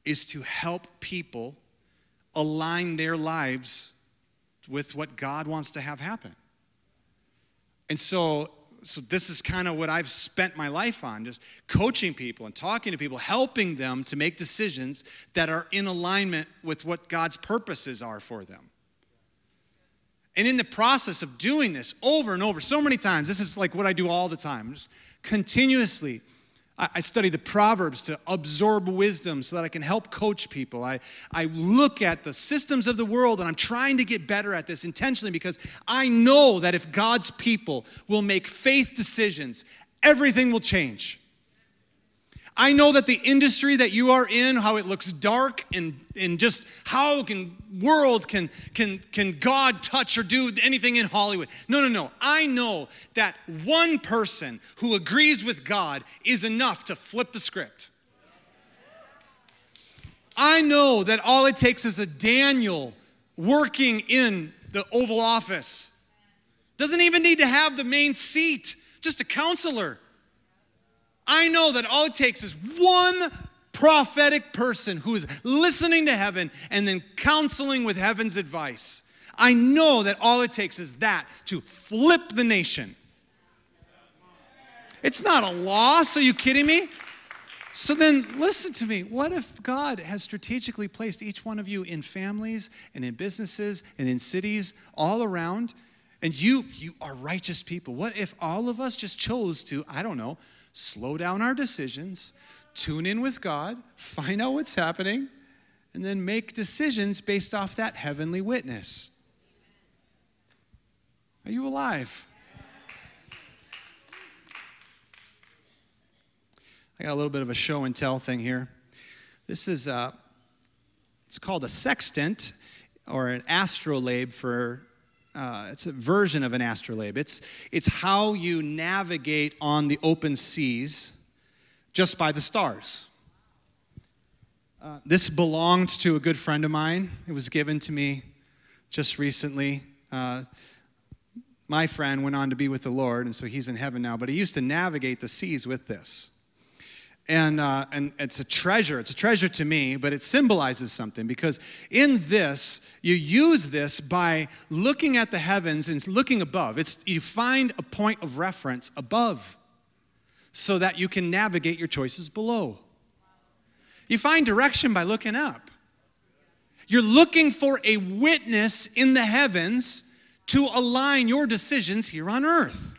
is to help people align their lives with what God wants to have happen. And so, so this is kind of what I've spent my life on, just coaching people and talking to people, helping them to make decisions that are in alignment with what God's purposes are for them. And in the process of doing this over and over so many times, this is like what I do all the time, just continuously I study the Proverbs to absorb wisdom so that I can help coach people. I, I look at the systems of the world and I'm trying to get better at this intentionally because I know that if God's people will make faith decisions, everything will change. I know that the industry that you are in, how it looks dark and, and just how can world can, can, can God touch or do anything in Hollywood. No, no, no. I know that one person who agrees with God is enough to flip the script. I know that all it takes is a Daniel working in the Oval Office. Doesn't even need to have the main seat, just a counselor I know that all it takes is one prophetic person who is listening to heaven and then counseling with heaven's advice. I know that all it takes is that to flip the nation. It's not a loss. Are you kidding me? So then, listen to me. What if God has strategically placed each one of you in families and in businesses and in cities all around? And you, you are righteous people. What if all of us just chose to, I don't know, slow down our decisions, tune in with God, find out what's happening, and then make decisions based off that heavenly witness. Are you alive? I got a little bit of a show and tell thing here. This is a, it's called a sextant or an astrolabe for uh, it's a version of an astrolabe. It's, it's how you navigate on the open seas just by the stars. Uh, this belonged to a good friend of mine. It was given to me just recently. Uh, my friend went on to be with the Lord, and so he's in heaven now, but he used to navigate the seas with this. And, uh, and it's a treasure. It's a treasure to me, but it symbolizes something because in this, you use this by looking at the heavens and looking above. It's, you find a point of reference above so that you can navigate your choices below. You find direction by looking up. You're looking for a witness in the heavens to align your decisions here on earth.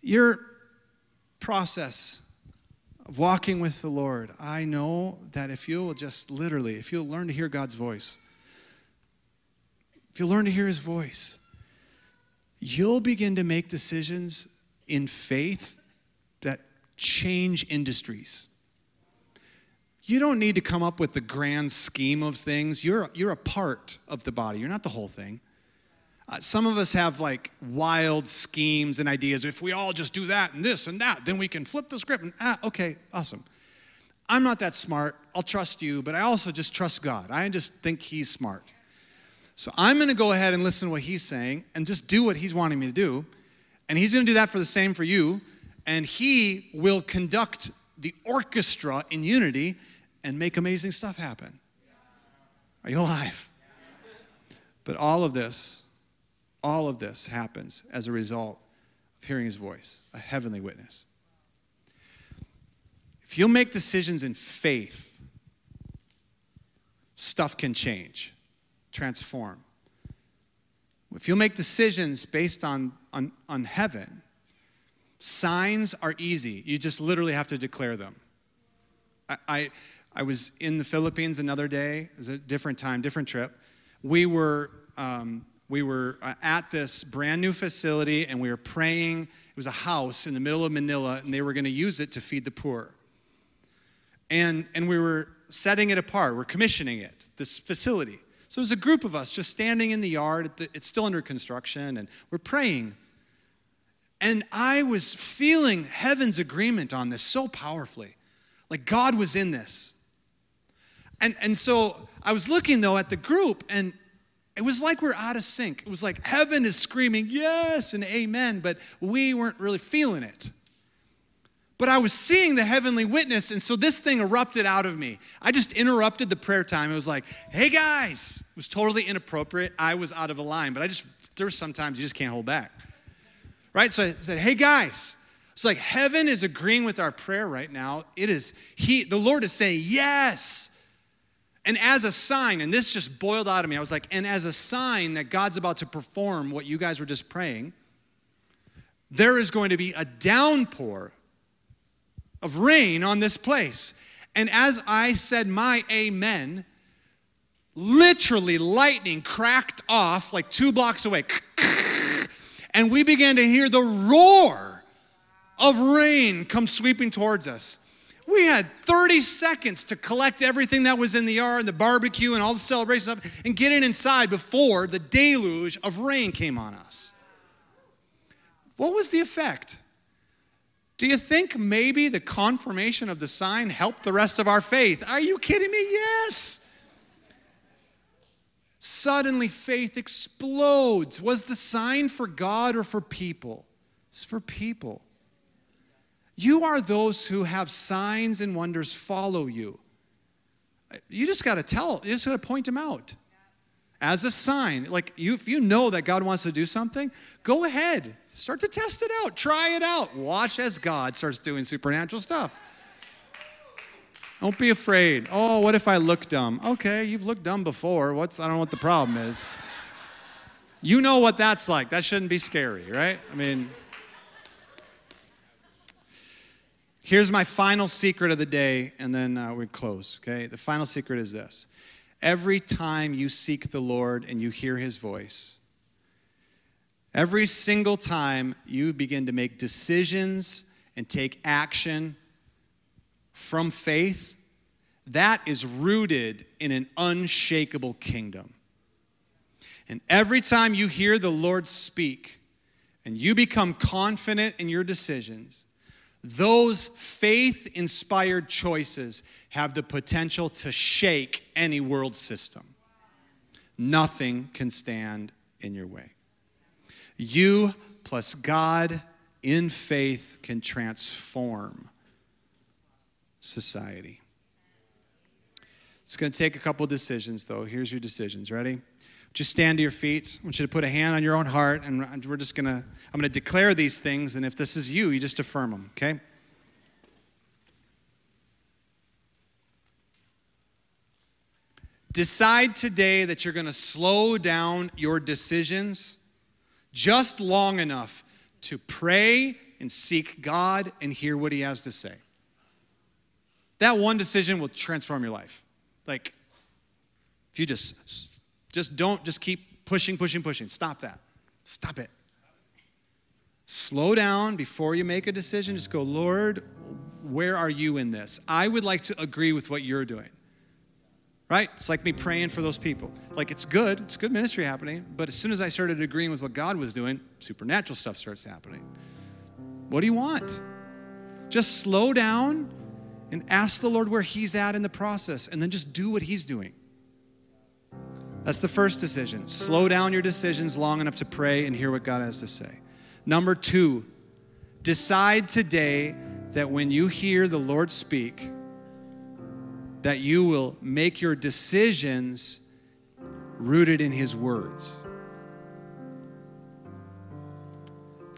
Your process of walking with the Lord, I know that if you'll just literally, if you'll learn to hear God's voice, if you learn to hear his voice, you'll begin to make decisions in faith that change industries. You don't need to come up with the grand scheme of things. You're, you're a part of the body, you're not the whole thing. Uh, some of us have like wild schemes and ideas. If we all just do that and this and that, then we can flip the script. And, ah, okay, awesome. I'm not that smart. I'll trust you, but I also just trust God. I just think He's smart. So I'm going to go ahead and listen to what He's saying and just do what He's wanting me to do. And He's going to do that for the same for you. And He will conduct the orchestra in unity and make amazing stuff happen. Are you alive? But all of this all of this happens as a result of hearing his voice, a heavenly witness. If you'll make decisions in faith, stuff can change, transform. If you'll make decisions based on, on, on heaven, signs are easy. You just literally have to declare them. I, I, I was in the Philippines another day, it was a different time, different trip. We were um, we were uh, at this brand new facility and we were praying. It was a house in the middle of Manila, and they were going to use it to feed the poor. And, and we were setting it apart, we're commissioning it, this facility. So was a group of us just standing in the yard. It's still under construction, and we're praying. And I was feeling heaven's agreement on this so powerfully. Like God was in this. And, and so I was looking, though, at the group, and it was like we're out of sync. It was like heaven is screaming yes and amen, but we weren't really feeling it. But I was seeing the heavenly witness, and so this thing erupted out of me. I just interrupted the prayer time. It was like, hey guys, it was totally inappropriate. I was out of a line, but I just, there's sometimes you just can't hold back. Right? So I said, hey guys, it's like heaven is agreeing with our prayer right now. It is, he, the Lord is saying, yes. And as a sign, and this just boiled out of me, I was like, and as a sign that God's about to perform what you guys were just praying, there is going to be a downpour of rain on this place. And as I said my amen, literally lightning cracked off like two blocks away. And we began to hear the roar of rain come sweeping towards us. We had 30 seconds to collect everything that was in the yard, the barbecue, and all the celebrations, and get it inside before the deluge of rain came on us. What was the effect? Do you think maybe the confirmation of the sign helped the rest of our faith? Are you kidding me? Yes. Suddenly, faith explodes. Was the sign for God or for people? It's for people. You are those who have signs and wonders follow you. You just got to tell, you just got to point them out as a sign. Like you, if you know that God wants to do something, go ahead, start to test it out, try it out. Watch as God starts doing supernatural stuff. Don't be afraid. Oh, what if I look dumb? Okay, you've looked dumb before. What's I don't know what the problem is. You know what that's like. That shouldn't be scary, right? I mean, Here's my final secret of the day, and then uh, we close, okay? The final secret is this every time you seek the Lord and you hear his voice, every single time you begin to make decisions and take action from faith, that is rooted in an unshakable kingdom. And every time you hear the Lord speak and you become confident in your decisions, those faith inspired choices have the potential to shake any world system. Nothing can stand in your way. You plus God in faith can transform society. It's going to take a couple decisions, though. Here's your decisions. Ready? Just stand to your feet. I want you to put a hand on your own heart, and we're just to, I'm to declare these things, and if this is you, you just affirm them, okay? Decide today that you're to slow down your decisions just long enough to pray and seek God and hear what He has to say. That one decision will transform your life. Like, if you just just don't just keep pushing, pushing, pushing. Stop that. Stop it. Slow down before you make a decision. Just go, Lord, where are you in this? I would like to agree with what you're doing. Right? It's like me praying for those people. Like it's good, it's good ministry happening, but as soon as I started agreeing with what God was doing, supernatural stuff starts happening. What do you want? Just slow down and ask the Lord where He's at in the process, and then just do what He's doing. That's the first decision. Slow down your decisions long enough to pray and hear what God has to say. Number two, decide today that when you hear the Lord speak, that you will make your decisions rooted in His words.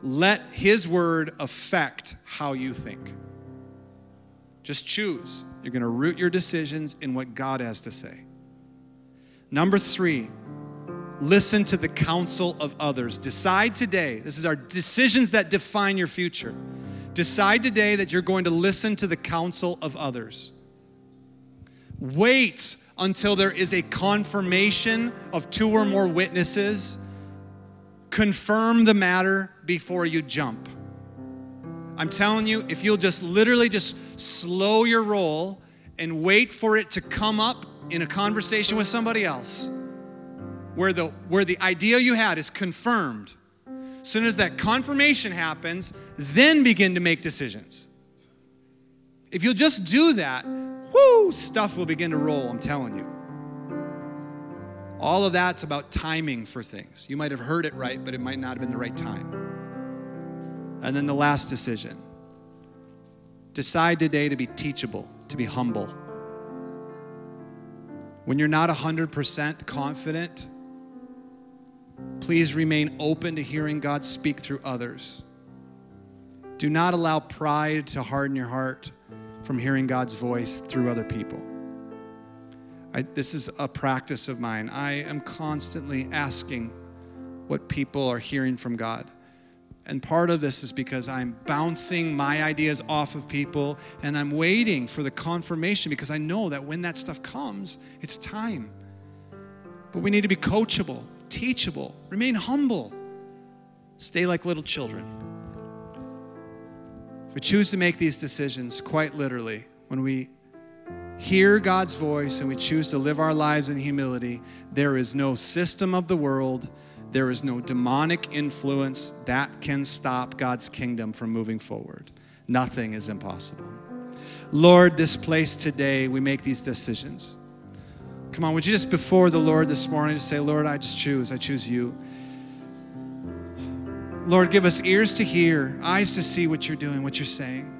Let His word affect how you think. Just choose. You're going to root your decisions in what God has to say. Number three, listen to the counsel of others. Decide today, this is our decisions that define your future. Decide today that you're going to listen to the counsel of others. Wait until there is a confirmation of two or more witnesses. Confirm the matter before you jump. I'm telling you, if you'll just literally just slow your roll and wait for it to come up in a conversation with somebody else where the where the idea you had is confirmed as soon as that confirmation happens then begin to make decisions if you'll just do that whoo stuff will begin to roll i'm telling you All of that's about timing for things. You might have heard it right, but it might not have been the right time. And then the last decision decide today to be teachable, to be humble. When you're not 100% confident, please remain open to hearing God speak through others. Do not allow pride to harden your heart from hearing God's voice through other people. I, this is a practice of mine. I am constantly asking what people are hearing from God. And part of this is because I'm bouncing my ideas off of people and I'm waiting for the confirmation because I know that when that stuff comes, it's time. But we need to be coachable, teachable, remain humble, stay like little children. If we choose to make these decisions, quite literally, when we hear God's voice and we choose to live our lives in humility, there is no system of the world, there is no demonic influence that can stop God's kingdom from moving forward. Nothing is impossible. Lord, this place today, we make these decisions. Come on, would you just before the Lord this morning just say, Lord, I just choose, I choose you. Lord, give us ears to hear, eyes to see what you're doing, what you're saying.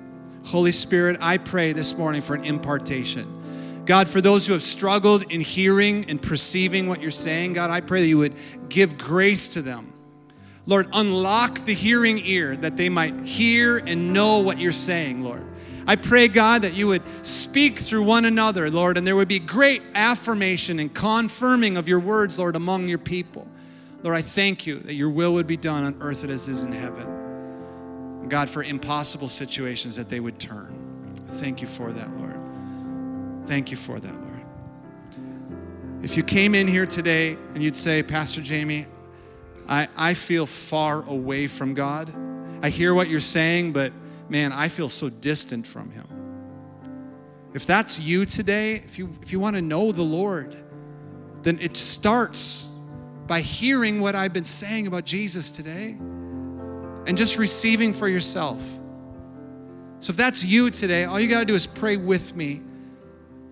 Holy Spirit, I pray this morning for an impartation. God, for those who have struggled in hearing and perceiving what you're saying, God, I pray that you would give grace to them. Lord, unlock the hearing ear that they might hear and know what you're saying, Lord. I pray, God, that you would speak through one another, Lord, and there would be great affirmation and confirming of your words, Lord, among your people. Lord, I thank you that your will would be done on earth as it is in heaven. God, for impossible situations that they would turn. Thank you for that, Lord. Thank you for that, Lord. If you came in here today and you'd say, Pastor Jamey, I, I feel far away from God. I hear what you're saying, but man, I feel so distant from Him. If that's you today, if you, if you want to know the Lord, then it starts by hearing what I've been saying about Jesus today and just receiving for yourself. So if that's you today, all you got to do is pray with me.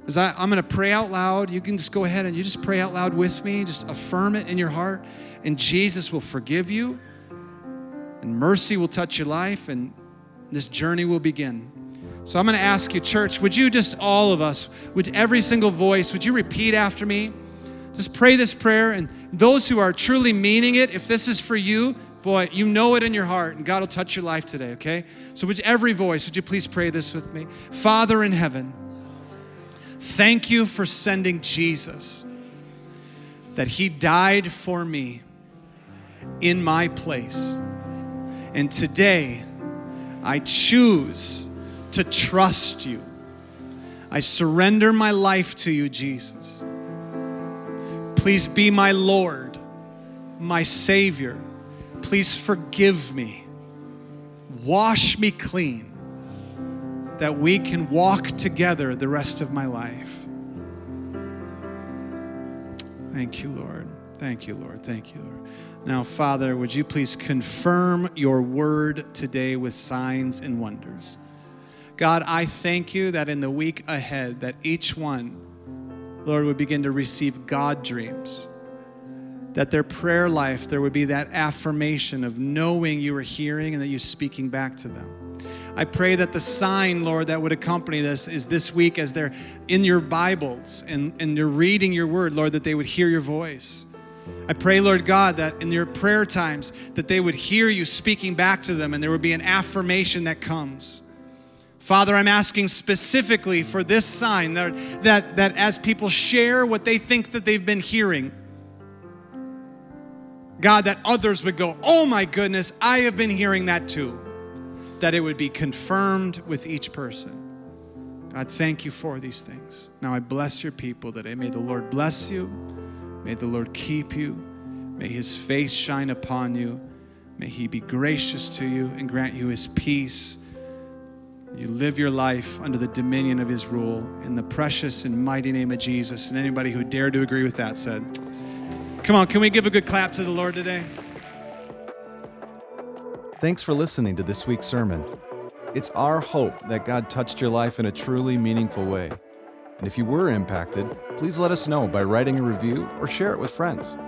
As I, I'm going to pray out loud, you can just go ahead and you just pray out loud with me. Just affirm it in your heart, and Jesus will forgive you, and mercy will touch your life, and this journey will begin. So I'm going to ask you, church, would you just all of us, with every single voice, would you repeat after me? Just pray this prayer, and those who are truly meaning it, if this is for you, boy, you know it in your heart, and God will touch your life today, okay? So, with every voice, would you please pray this with me? Father in heaven, thank you for sending Jesus, that He died for me in my place. And today, I choose to trust you. I surrender my life to you, Jesus. Please be my Lord, my Savior. Please forgive me. Wash me clean that we can walk together the rest of my life. Thank you, Lord. Thank you, Lord. Thank you, Lord. Now, Father, would you please confirm your word today with signs and wonders? God, I thank you that in the week ahead that each one Lord, would begin to receive God dreams. That their prayer life, there would be that affirmation of knowing you are hearing and that you're speaking back to them. I pray that the sign, Lord, that would accompany this is this week as they're in your Bibles and, and they're reading your word, Lord, that they would hear your voice. I pray, Lord God, that in their prayer times, that they would hear you speaking back to them and there would be an affirmation that comes. Father, I'm asking specifically for this sign that, that, that as people share what they think that they've been hearing, God, that others would go, Oh my goodness, I have been hearing that too. That it would be confirmed with each person. God, thank you for these things. Now I bless your people today. May the Lord bless you. May the Lord keep you. May his face shine upon you. May he be gracious to you and grant you his peace you live your life under the dominion of his rule in the precious and mighty name of Jesus. And anybody who dared to agree with that said, Come on, can we give a good clap to the Lord today? Thanks for listening to this week's sermon. It's our hope that God touched your life in a truly meaningful way. And if you were impacted, please let us know by writing a review or share it with friends.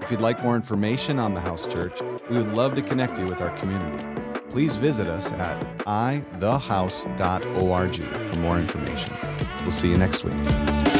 If you'd like more information on the House Church, we would love to connect you with our community. Please visit us at ithehouse.org for more information. We'll see you next week.